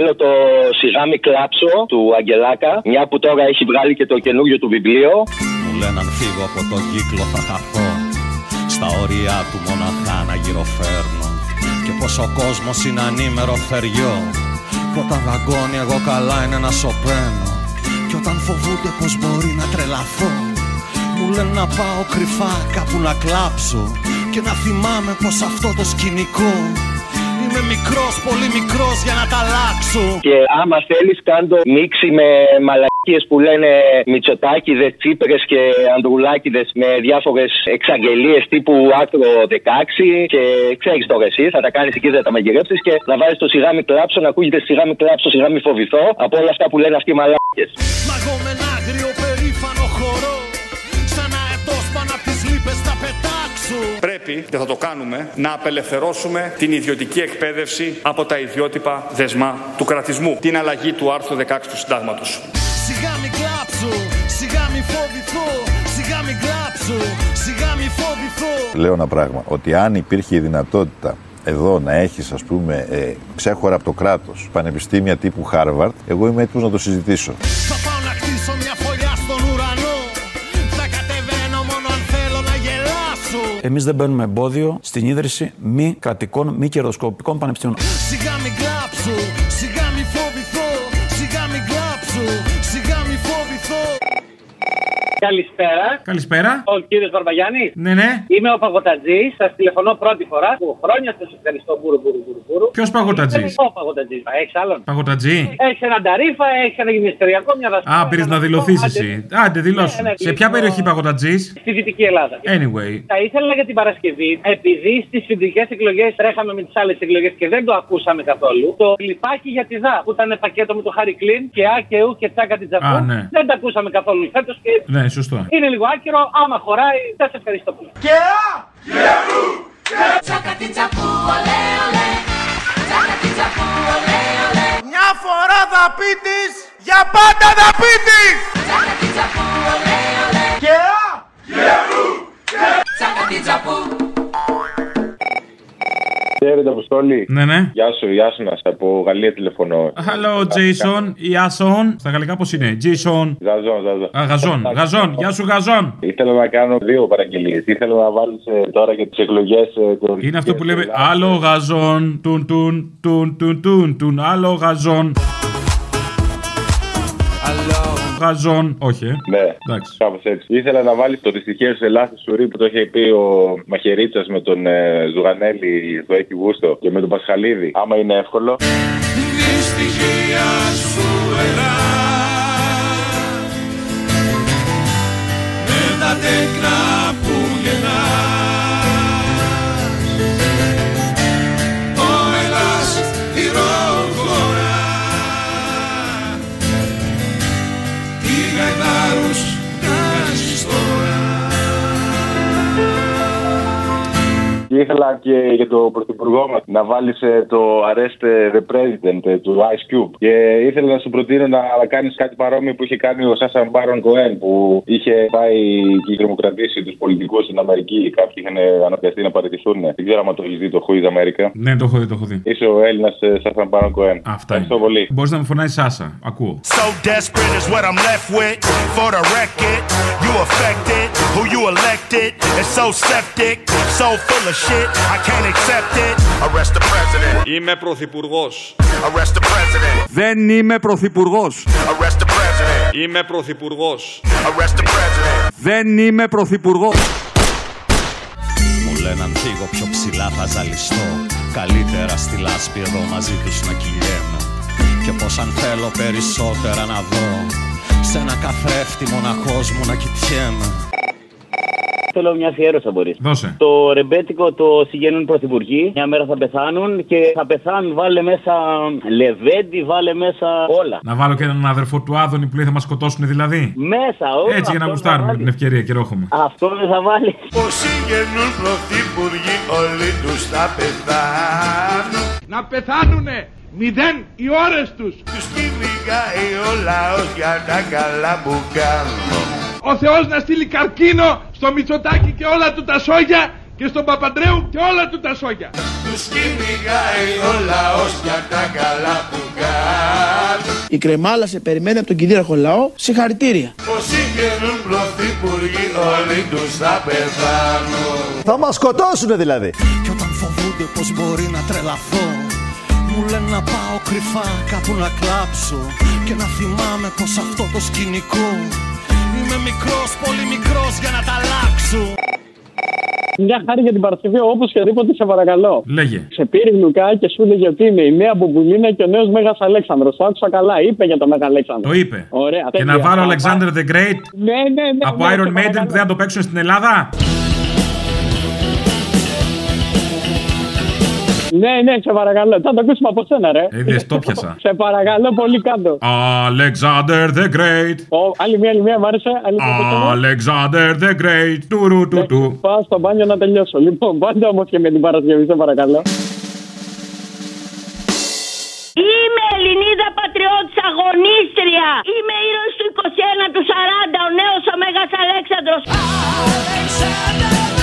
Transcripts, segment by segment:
Θέλω το σιγάμι κλάψο του Αγγελάκα, μια που τώρα έχει βγάλει και το καινούριο του βιβλίο. Μου λένε αν φύγω από τον κύκλο θα χαθώ. Στα όρια του μοναχά να γυροφέρνω. Και πως ο κόσμος είναι ανήμερο θεριό. Κι όταν δαγκώνει εγώ καλά είναι να σωπαίνω. Κι όταν φοβούνται πως μπορεί να τρελαθώ. Μου λένε να πάω κρυφά κάπου να κλάψω. Και να θυμάμαι πως αυτό το σκηνικό Είμαι μικρός, πολύ μικρός για να τα αλλάξω Και άμα θέλεις, κάντο μίξη με μαλακίες που λένε Μητσοτάκηδες, Τσίπρες και Ανδρουλάκηδες με διάφορες εξαγγελίες τύπου άκρο 16. Και ξέρεις τώρα εσύ, θα τα κάνεις εκεί, θα τα μαγειρέψεις και να βάζεις το σιγάμι κλάψο, να ακούγεται σιγάμι κλάψο, σιγάμι φοβηθώ από όλα αυτά που λένε αυτοί οι μαλάκε. Μαγώ με ένα άγριο περήφανο χορό Σαν αετός πάνω απ' τις λύπες θα πετάξω Πρέπει, και θα το κάνουμε, να απελευθερώσουμε την ιδιωτική εκπαίδευση από τα ιδιότυπα δεσμά του κρατισμού. Την αλλαγή του άρθρου 16 του Συντάγματος. Σιγά μη κλάψω, σιγά μη φοβηθώ Σιγά μη κλάψω, σιγά μη φοβηθώ Λέω ένα πράγμα, ότι αν υπήρχε η δυνατότητα εδώ να έχεις ας πούμε ε, ξέχωρα από το κράτος πανεπιστήμια τύπου Harvard, εγώ είμαι έτοιμος να το συζητήσω. Γελάσω Εμείς δεν μπαίνουμε εμπόδιο στην ίδρυση μη κρατικών, μη κερδοσκοπικών πανεπιστήμιων. Σιγά μη κλάψω, Καλησπέρα. Καλησπέρα. Ο κύριος Μπαρμπαγιάννη. Ναι, ναι. Είμαι ο Παγωτατζής. Σας τηλεφωνώ πρώτη φορά. Που χρόνια σας ευχαριστώ. Μπούρου, μπούρου, μπούρου, μπούρου. Ποιος παγωτατζής; Ο Παγωτατζής. Έχεις άλλον. Παγωτατζή. Έχει έναν ταρίφα, έχει ένα γυμναστηριακό, μια δασκάλα. Α, πήρες να δηλωθείς εσύ. Άντε, δηλώσου. Ναι, ναι, Σε ποια λοιπόν, περιοχή παγωτατζής; Στη Δυτική Ελλάδα. Anyway. Θα ήθελα για την Παρασκευή, επειδή στις συντηρικέ εκλογές τρέχαμε με τις άλλες εκλογές και δεν το ακούσαμε καθόλου, το κλειπάκι για τη ΔΑΠ που ήταν πακέτο με το Χάρρυ Κλυνν και Α και Ου και Τσάκα την Τζαπού. Α, ναι. Δεν το ακούσαμε καθόλου φέτος και Ναι, σωστό. είναι λίγο άκυρο. Άμα χωράει, θα σε ευχαριστώ πολύ. Μια φορά θα πει της, για πάντα θα πει της. Και α! Χαίρετε, Αποστόλη. Ναι, ναι. Γεια σου, γεια σου, να σε από Γαλλία τηλεφωνώ. Hello, Jason. Ιάσον. Στα γαλλικά πώς είναι; Jason. Ζαζόν, ζαζόν. Α, Γαζόν. Γαζόν. Γεια σου, Γαζόν. Ήθελα να κάνω δύο παραγγελίες. Ήθελα να βάλεις τώρα για τις εκλογές. Είναι αυτό που λέμε άλλο γαζόν. Τουν, τουν, τουν, τουν, τουν, τουν. Άλλο γαζόν. Γαζόν. Όχι, ε. Ναι, Εντάξει. κάπως έτσι. Ήθελα να βάλεις το δυστυχές σε λάθη σουρί που το είχε πει ο Μαχαιρίτσα με τον ε, Ζουγανέλη, το έχει γούστο και με τον Πασχαλίδη. Άμα είναι εύκολο. Δυστυχία σου ελά Με τα τέκνα Και ήθελα και για το πρωθυπουργό μας να βάλει το Arrest the President ε, του Ice Cube. Και ήθελα να σου προτείνω να κάνεις κάτι παρόμοιο που είχε κάνει ο Σάσα Μπάρον Κοέν που είχε πάει και τρομοκρατήσει τους πολιτικούς στην Αμερική. Κάποιοι είχαν αναγκαστεί να παραιτηθούν. Δεν ξέρω αν το έχεις δει το Who is America. Ναι, το έχω δει, το έχω δει. Είσαι ο Έλληνας Σάσα Μπάρον Κοέν. Αυτά είναι. Ευχαριστώ πολύ. Μπορείς να με φωνάζει Σάσα. Ακούω. So desperate is what I'm left with. For the record, you affected. Who you elected is so septic, so full of shit. I can't accept it. Arrest the president. Είμαι πρωθυπουργός. Arrest the president. Δεν είμαι πρωθυπουργός. Arrest the president. Είμαι πρωθυπουργός. Arrest the president. Δεν είμαι πρωθυπουργός. Μου λένε αν φύγω πιο ψηλά θα ζαλιστώ Καλύτερα στη λάσπη εδώ μαζί τους να κυλιέμαι Και πως αν θέλω περισσότερα να δω Σε ένα καθρέφτη μοναχός μου να κοιτιέμαι Θέλω μια αφιέρωση, μπορείς. Δώσε. Το ρεμπέτικο το συγγενούν πρωθυπουργοί. Μια μέρα θα πεθάνουν και θα πεθάνουν. Βάλε μέσα λεβέντι, βάλε μέσα όλα. Να βάλω και έναν αδερφό του Άδωνη που λέει θα μας σκοτώσουν δηλαδή. Μέσα, όλα. Έτσι για να γουστάρουμε την ευκαιρία και ρόχομαι. Αυτό δεν θα βάλεις. Πως συγγενούν πρωθυπουργοί όλοι τους θα πεθάνουν. Να πεθάνουνε μηδέν οι ώρες τους. Τους κυνηγάει ο λαός για τα καλά που κάνουν. Ο Θεός να στείλει καρκίνο στο Μητσοτάκι και όλα του τα σόγια και στον Παπαντρέου και όλα του τα σόγια. Τους κυνηγάει ο λαός για τα καλά που κάνουν. Η κρεμάλα σε περιμένει από τον κυρίαρχο λαό. Συγχαρητήρια. Όσοι γίνουν πρωθυπουργοί όλοι τους θα πεθάνουν Θα μας σκοτώσουνε δηλαδή. Κι όταν φοβούνται πως μπορεί να τρελαθώ Μου λένε να πάω κρυφά κάπου να κλάψω Και να θυμάμαι πως αυτό το σκηνικό Είμαι μικρός, πολύ μικρός για να τα αλλάξω Μια χάρη για την Παρασκευή, όπως και δίποτε, σε παρακαλώ. Λέγε. Σε πήρε γλουκά και σου έλεγε ότι είναι η νέα Μπομπουλίνα και ο νέος Μέγας Αλέξανδρος. Το άκουσα καλά. Είπε για το Μέγα Αλέξανδρο. Το είπε. Ωραία. Και τέλεια. να βάλω Α, Alexander the Great Ναι, ναι, ναι. από ναι, Iron σε Maiden παρακαλώ. που δεν θα το παίξουν στην Ελλάδα; Ναι, ναι, σε παρακαλώ. Θα το ακούσουμε από σένα, ρε. Ε, δες, το πιασα. σε παρακαλώ πολύ κάτω. Alexander the Great. Ω, άλλη μία, άλλη μία, μ' άρεσε. Άλλη μία, από σένα. Alexander the Great. Τουρου του του. Πάω στο μπάνιο να τελειώσω. Λοιπόν, πάντα όμως και με την Παρασκευή, σε παρακαλώ. Είμαι Ελληνίδα πατριώτης αγωνίστρια. Είμαι ήρωας του 21 του 40, ο νέος ο Μέγας Αλέξανδρος. Και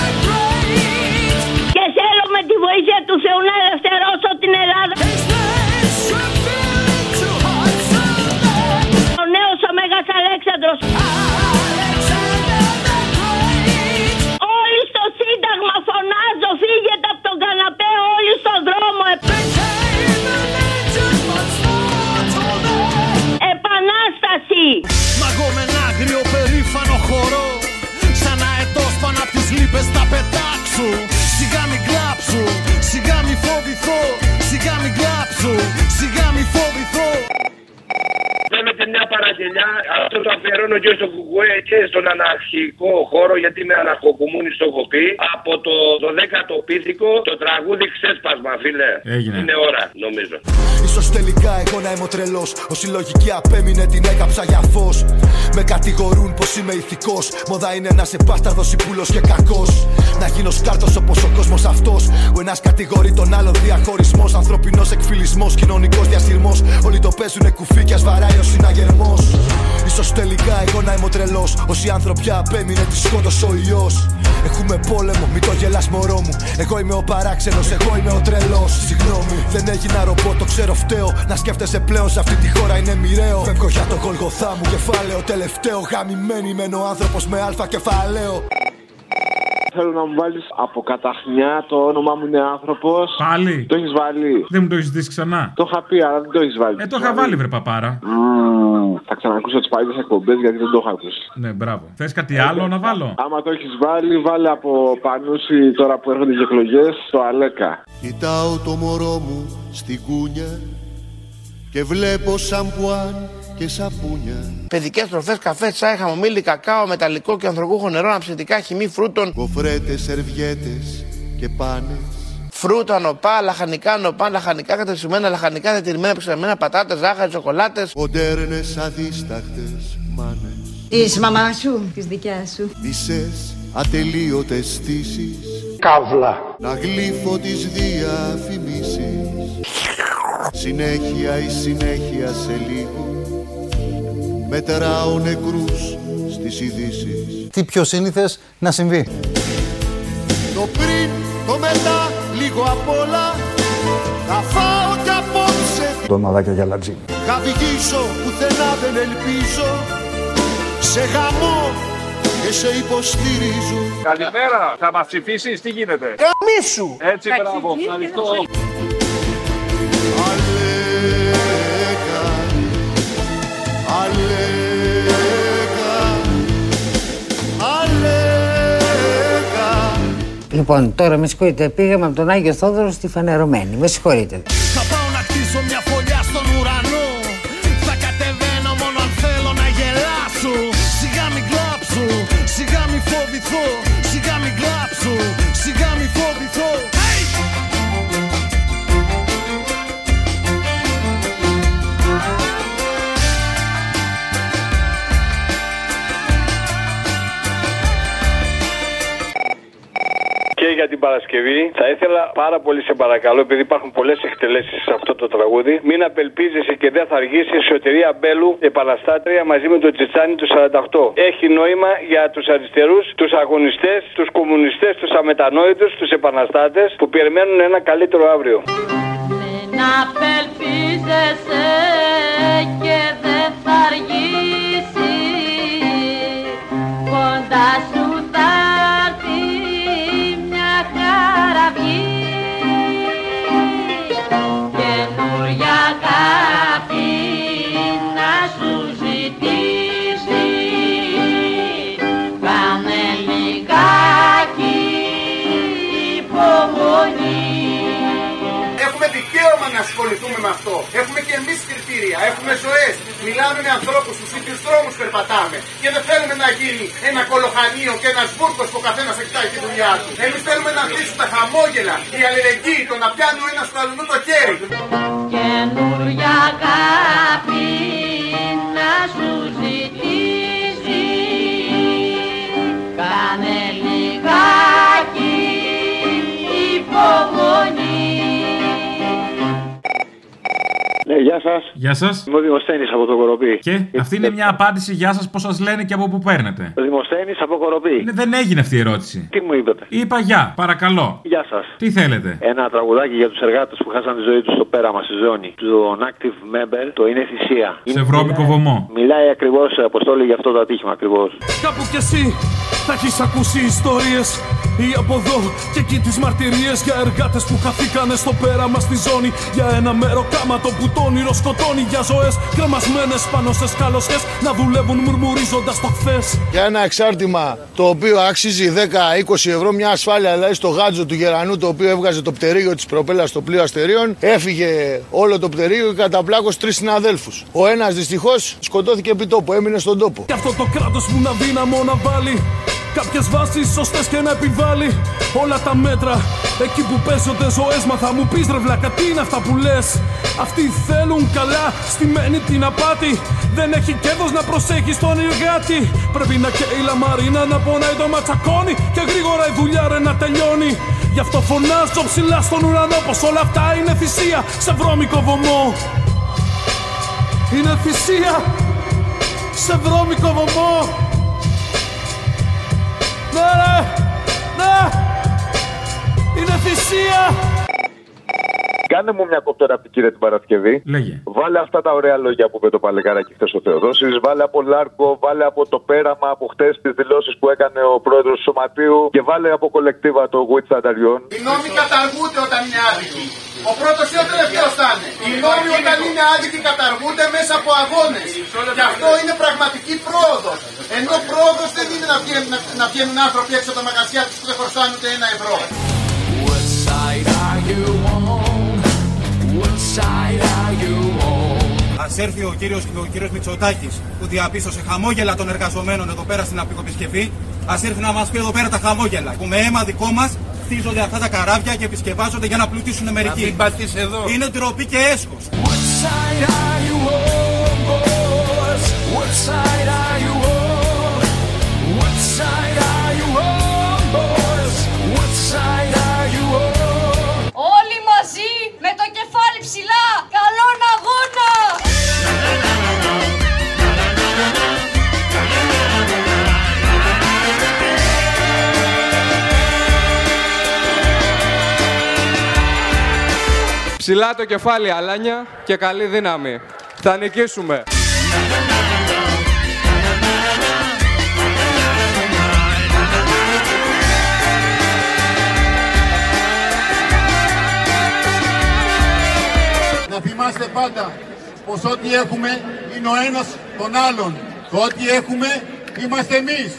πάνω απ' τις λύπες θα πετάξω Σιγά μην κλάψω, σιγά μην φοβηθώ. Σιγά μην κλάψω, σιγά μην φοβηθώ Θέλετε μια παραγγελιά, αυτό το αφιερώνω και στο Κουκουέ και στον αναρχικό χώρο γιατί είμαι αναρχοκομμούνης το έχω πει. Από το 12ο πίθηκο το τραγούδι ξέσπασμα φίλε. Έγινε. Είναι ώρα νομίζω. Ίσως τελικά εγώ να είμαι ο τρελός Ως η λογική απέμεινε την έκαψα για φως Με κατηγορούν πως είμαι ηθικός Μόδα είναι να σε μπάσταρδος υπούλος και κακός Να γίνω σκάρτος όπως ο κόσμος αυτός Ο ένας κατηγορεί τον άλλον διαχωρισμός Ανθρωπινός εκφυλισμός, κοινωνικός διασυρμός Όλοι το παίζουνε κουφί και ας βαράει ο συναγερμός Ίσως τελικά εγώ να είμαι ο τρελός Όσοι ανθρωπιά απέμεινε τη σκότωσε ο ιός Έχουμε πόλεμο, μην το γελάς μωρό μου Εγώ είμαι ο παράξενος, εγώ είμαι ο τρελός Συγγνώμη, δεν έγινα ρομπότ, το ξέρω φταίω Να σκέφτεσαι πλέον σε αυτή τη χώρα είναι μοιραίο Φεύγω για το γολγοθά μου κεφάλαιο τελευταίο Γαμημένη μένω άνθρωπος με αλφα κεφαλαίο Θέλω να μου βάλεις από καταχνιά το όνομά μου είναι άνθρωπος. Πάλι; Το έχεις βάλει. Δεν μου το έχεις δεις ξανά; Το είχα πει, αλλά δεν το έχεις βάλει. Ε, το είχα βάλει, βρε παπάρα. Μμμ, θα ξανακούσω τις παλιές εκπομπές γιατί δεν το είχα ακούσει. Ναι, μπράβο. Θες κάτι άλλο να βάλω; Άμα το έχεις βάλει, βάλε από πανούση τώρα που έρχονται οι εκλογές το Αλέκα. Κοιτάω το μωρό μου στην κούνια και βλέπω σαμπουάν και σαπούνια. Παιδικές τροφές, καφέ, τσάι, χαμομήλι, κακάο, μεταλλικό και ανθρωπούχο νερό, αναψυντικά, χυμή φρούτων. Κοφρέτες, σερβιέτες και πάνες. Φρούτα, νοπά, λαχανικά, νοπά, λαχανικά κατεψημένα, λαχανικά διατηρημένα, επεξεργαμένα, πατάτες, ζάχαρη, σοκολάτες. Μοντέρνες αδίστακτες μάνες. Της μαμάς σου, της δικιάς σου. Μισές ατελείωτες στήσεις. Καύλα. Να γλύφω τις διαφημίσεις. Συνέχεια η συνέχεια σε λίγο. Μετράω νεκρούς στις ειδήσεις. Τι πιο σύνηθες να συμβεί. Απ' όλα. Θα φάω κι απόψε. Ντοναδάκια για λατζίνι. Θα βγήσω πουθενά δεν ελπίζω. Σε γαμό και σε υποστηρίζω. Καλημέρα, θα μας ψηφίσεις, τι γίνεται; Καμίσου! Έτσι, μπράβο, ευχαριστώ. Λοιπόν, τώρα με συγχωρείτε, πήγαμε από τον Άγιο Θόδωρο στη Φανερωμένη. Με συγχωρείτε. για την Παρασκευή. Θα ήθελα πάρα πολύ σε παρακαλώ, επειδή υπάρχουν πολλές εκτελέσεις σε αυτό το τραγούδι, μην απελπίζεσαι και δεν θα αργήσει η σωτηρία Μπέλου, επαναστάτρια μαζί με το Τσιτσάνι του 48. Έχει νόημα για τους αριστερούς, τους αγωνιστές, τους κομμουνιστές, τους αμετανόητους, τους επαναστάτες που περιμένουν ένα καλύτερο αύριο. Μην απελπίζεσαι και δεν θα αργήσει κοντά σου ασχοληθούμε με αυτό. Έχουμε και εμείς κριτήρια, έχουμε ζωές. Μιλάμε με ανθρώπους, στους ίδιους δρόμους περπατάμε. Και δεν θέλουμε να γίνει ένα κολοχανίο και ένας βούρκος που ο καθένας εκτάει τη δουλειά του. Εμείς θέλουμε να κλείσουν τα χαμόγελα, η αλληλεγγύη, το να πιάνει ο ένας του αλλού το χέρι. Καινούρια γεια σας. Γεια σας. Είμαι ο Δημοσθένης από το Κοροπή. Και αυτή είναι μια απάντηση γεια σας, πώς σας λένε και από πού παίρνετε. Ο Δημοσθένης από Κοροπή. Ναι, δεν έγινε αυτή η ερώτηση. Τι μου είπατε; Είπα γεια, παρακαλώ. Γεια σας. Τι θέλετε; Ένα τραγουδάκι για τους εργάτες που χάσαν τη ζωή τους στο πέραμα στη ζώνη. Τον active member, το είναι θυσία. Σε βρώμικο βωμό. Μιλάει ακριβώς, Αποστόλη, για αυτό το ατύχημα ακριβώς. Κάπου κι εσύ θα έχεις ακούσει ιστορίες ή από εδώ και εκεί τις μαρτυρίες για εργάτες που χαθήκανε στο πέραμα στη ζώνη. Για ένα μέρο κάματο που το όνειρο σκοτώνει. Για ζωές κρεμασμένες πάνω σε σκάλωσιε να δουλεύουν μουρμουρίζοντας το χθες. Για ένα εξάρτημα το οποίο αξίζει 10-20 ευρώ, μια ασφάλεια δηλαδή στο γάτζο του γερανού το οποίο έβγαζε το πτερίγιο της προπέλας στο πλοίο αστερίων, έφυγε όλο το πτερίγιο και καταπλάκωσε τρεις συναδέλφους. Ο ένας δυστυχώς σκοτώθηκε επί τόπου, έμεινε στον τόπο. Κι αυτό το κράτος που να δύναμο να βάλει Κάποιες βάσεις σωστές και να επιβάλλει όλα τα μέτρα. Εκεί που παίζονται ζωές, μα θα μου πεις ρε βλάκα, τι είναι αυτά που λες; Αυτοί θέλουν καλά, στημένη την απάτη. Δεν έχει κέρδος να προσέχει τον εργάτη. Πρέπει να καίει η λαμαρίνα, να πονάει το ματσακόνι. Και γρήγορα η δουλειά ρε να τελειώνει. Γι' αυτό φωνάζω ψηλά στον ουρανό πως όλα αυτά είναι θυσία σε βρώμικο βωμό. Είναι θυσία σε βρώμικο βωμό. Ναι, ρε! Ναι! Είναι θυσία! Κάνε μου μια κοπτέρα από την κύριε την Παρασκευή. Λέγε. Βάλε αυτά τα ωραία λόγια που είπε το παλικάράκι χθες ο Θεοδόσης. Βάλε από Λάρκο, βάλε από το πέραμα από χτες τις δηλώσεις που έκανε ο πρόεδρος του Σωματείου και βάλε από κολεκτίβα το Witch Ανταριών. Οι νόμοι καταργούνται όταν είναι άδικοι. Ο πρώτος ή ο τελευταίος θα είναι. Οι νόμοι όταν είναι άδικοι καταργούνται μέσα από αγώνες. Και αυτό είναι πραγματική πρόοδος. Ενώ πρόοδος δεν είναι να βγαίνουν, να, να βγαίνουν άνθρωποι έξω από τα μαγαζιά τους που δεν χρωστάνε ούτε ένα ευρώ. What side are you on? On? Ας έρθει ο κύριος, ο κύριος Μητσοτάκης που διαπίστωσε χαμόγελα των εργαζομένων εδώ πέρα στην απεικοεπισκευή. Ας έρθει να μας πει εδώ πέρα τα χαμόγελα που με αίμα δικό μας χτίζονται αυτά τα καράβια και επισκευάζονται για να πλουτίσουν μερικοί. μην πατείς εδώ. Είναι ντροπή και έσχος. What side are you on, boys? What side Ψηλά το κεφάλι, Αλάνια, και καλή δύναμη. Θα νικήσουμε. Να θυμάστε πάντα πως ό,τι έχουμε είναι ο ένας τον άλλον. Το ό,τι έχουμε είμαστε εμείς.